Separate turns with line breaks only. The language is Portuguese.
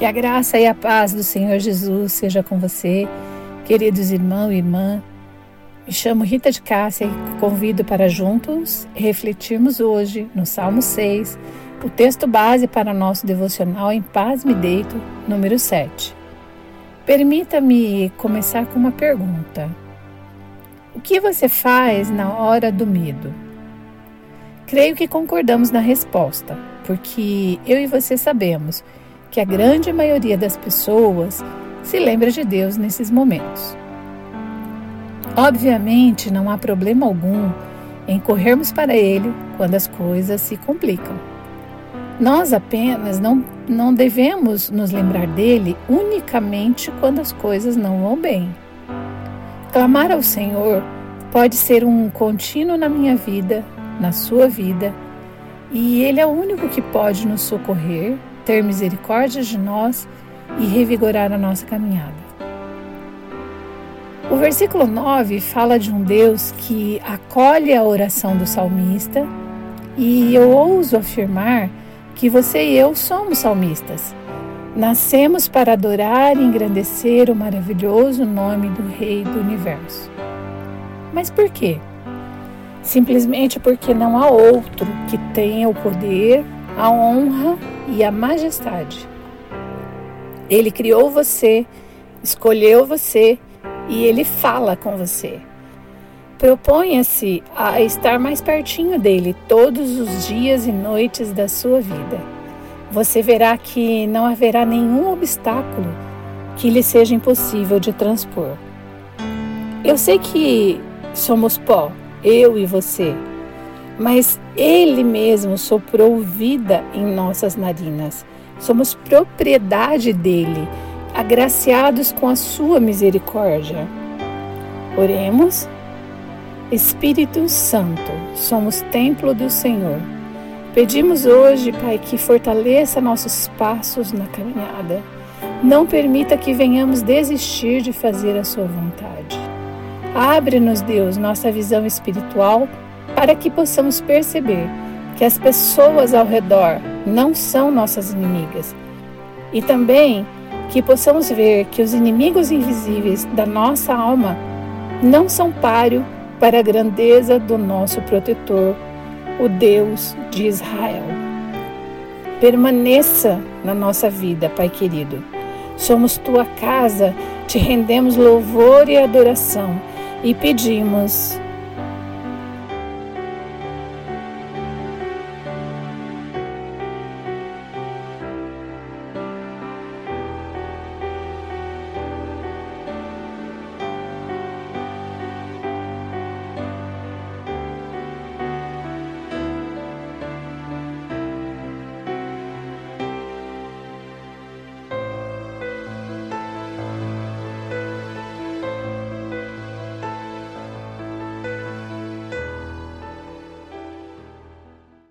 Que a graça e a paz do Senhor Jesus seja com você, queridos irmãos e irmã. Me chamo Rita de Cássia e convido para juntos refletirmos hoje no Salmo 6, o texto base para nosso devocional em Paz Me Deito, número 7. Permita-me começar com uma pergunta. O que você faz na hora do medo? Creio que concordamos na resposta, porque eu e você sabemos que a grande maioria das pessoas se lembra de Deus nesses momentos. Obviamente, não há problema algum em corrermos para Ele quando as coisas se complicam. Nós apenas não, não devemos nos lembrar dele unicamente quando as coisas não vão bem. Clamar ao Senhor pode ser um contínuo na minha vida, na sua vida, e Ele é o único que pode nos socorrer ter misericórdia de nós e revigorar a nossa caminhada. O versículo 9 fala de um Deus que acolhe a oração do salmista, e eu ouso afirmar que você e eu somos salmistas. Nascemos para adorar e engrandecer o maravilhoso nome do Rei do Universo. Mas por quê? Simplesmente porque não há outro que tenha o poder, a honra e a majestade. Ele criou você, escolheu você e ele fala com você. Proponha-se a estar mais pertinho dele todos os dias e noites da sua vida. Você verá que não haverá nenhum obstáculo que lhe seja impossível de transpor. Eu sei que somos pó, eu e você, mas Ele mesmo soprou vida em nossas narinas. Somos propriedade dele, agraciados com a sua misericórdia. Oremos. Espírito Santo, somos templo do Senhor. Pedimos hoje, Pai, que fortaleça nossos passos na caminhada. Não permita que venhamos desistir de fazer a Sua vontade. Abre-nos, Deus, nossa visão espiritual para que possamos perceber que as pessoas ao redor não são nossas inimigas e também que possamos ver que os inimigos invisíveis da nossa alma não são páreo para a grandeza do nosso protetor, o Deus de Israel. Permaneça na nossa vida, Pai querido. Somos tua casa, te rendemos louvor e adoração e pedimos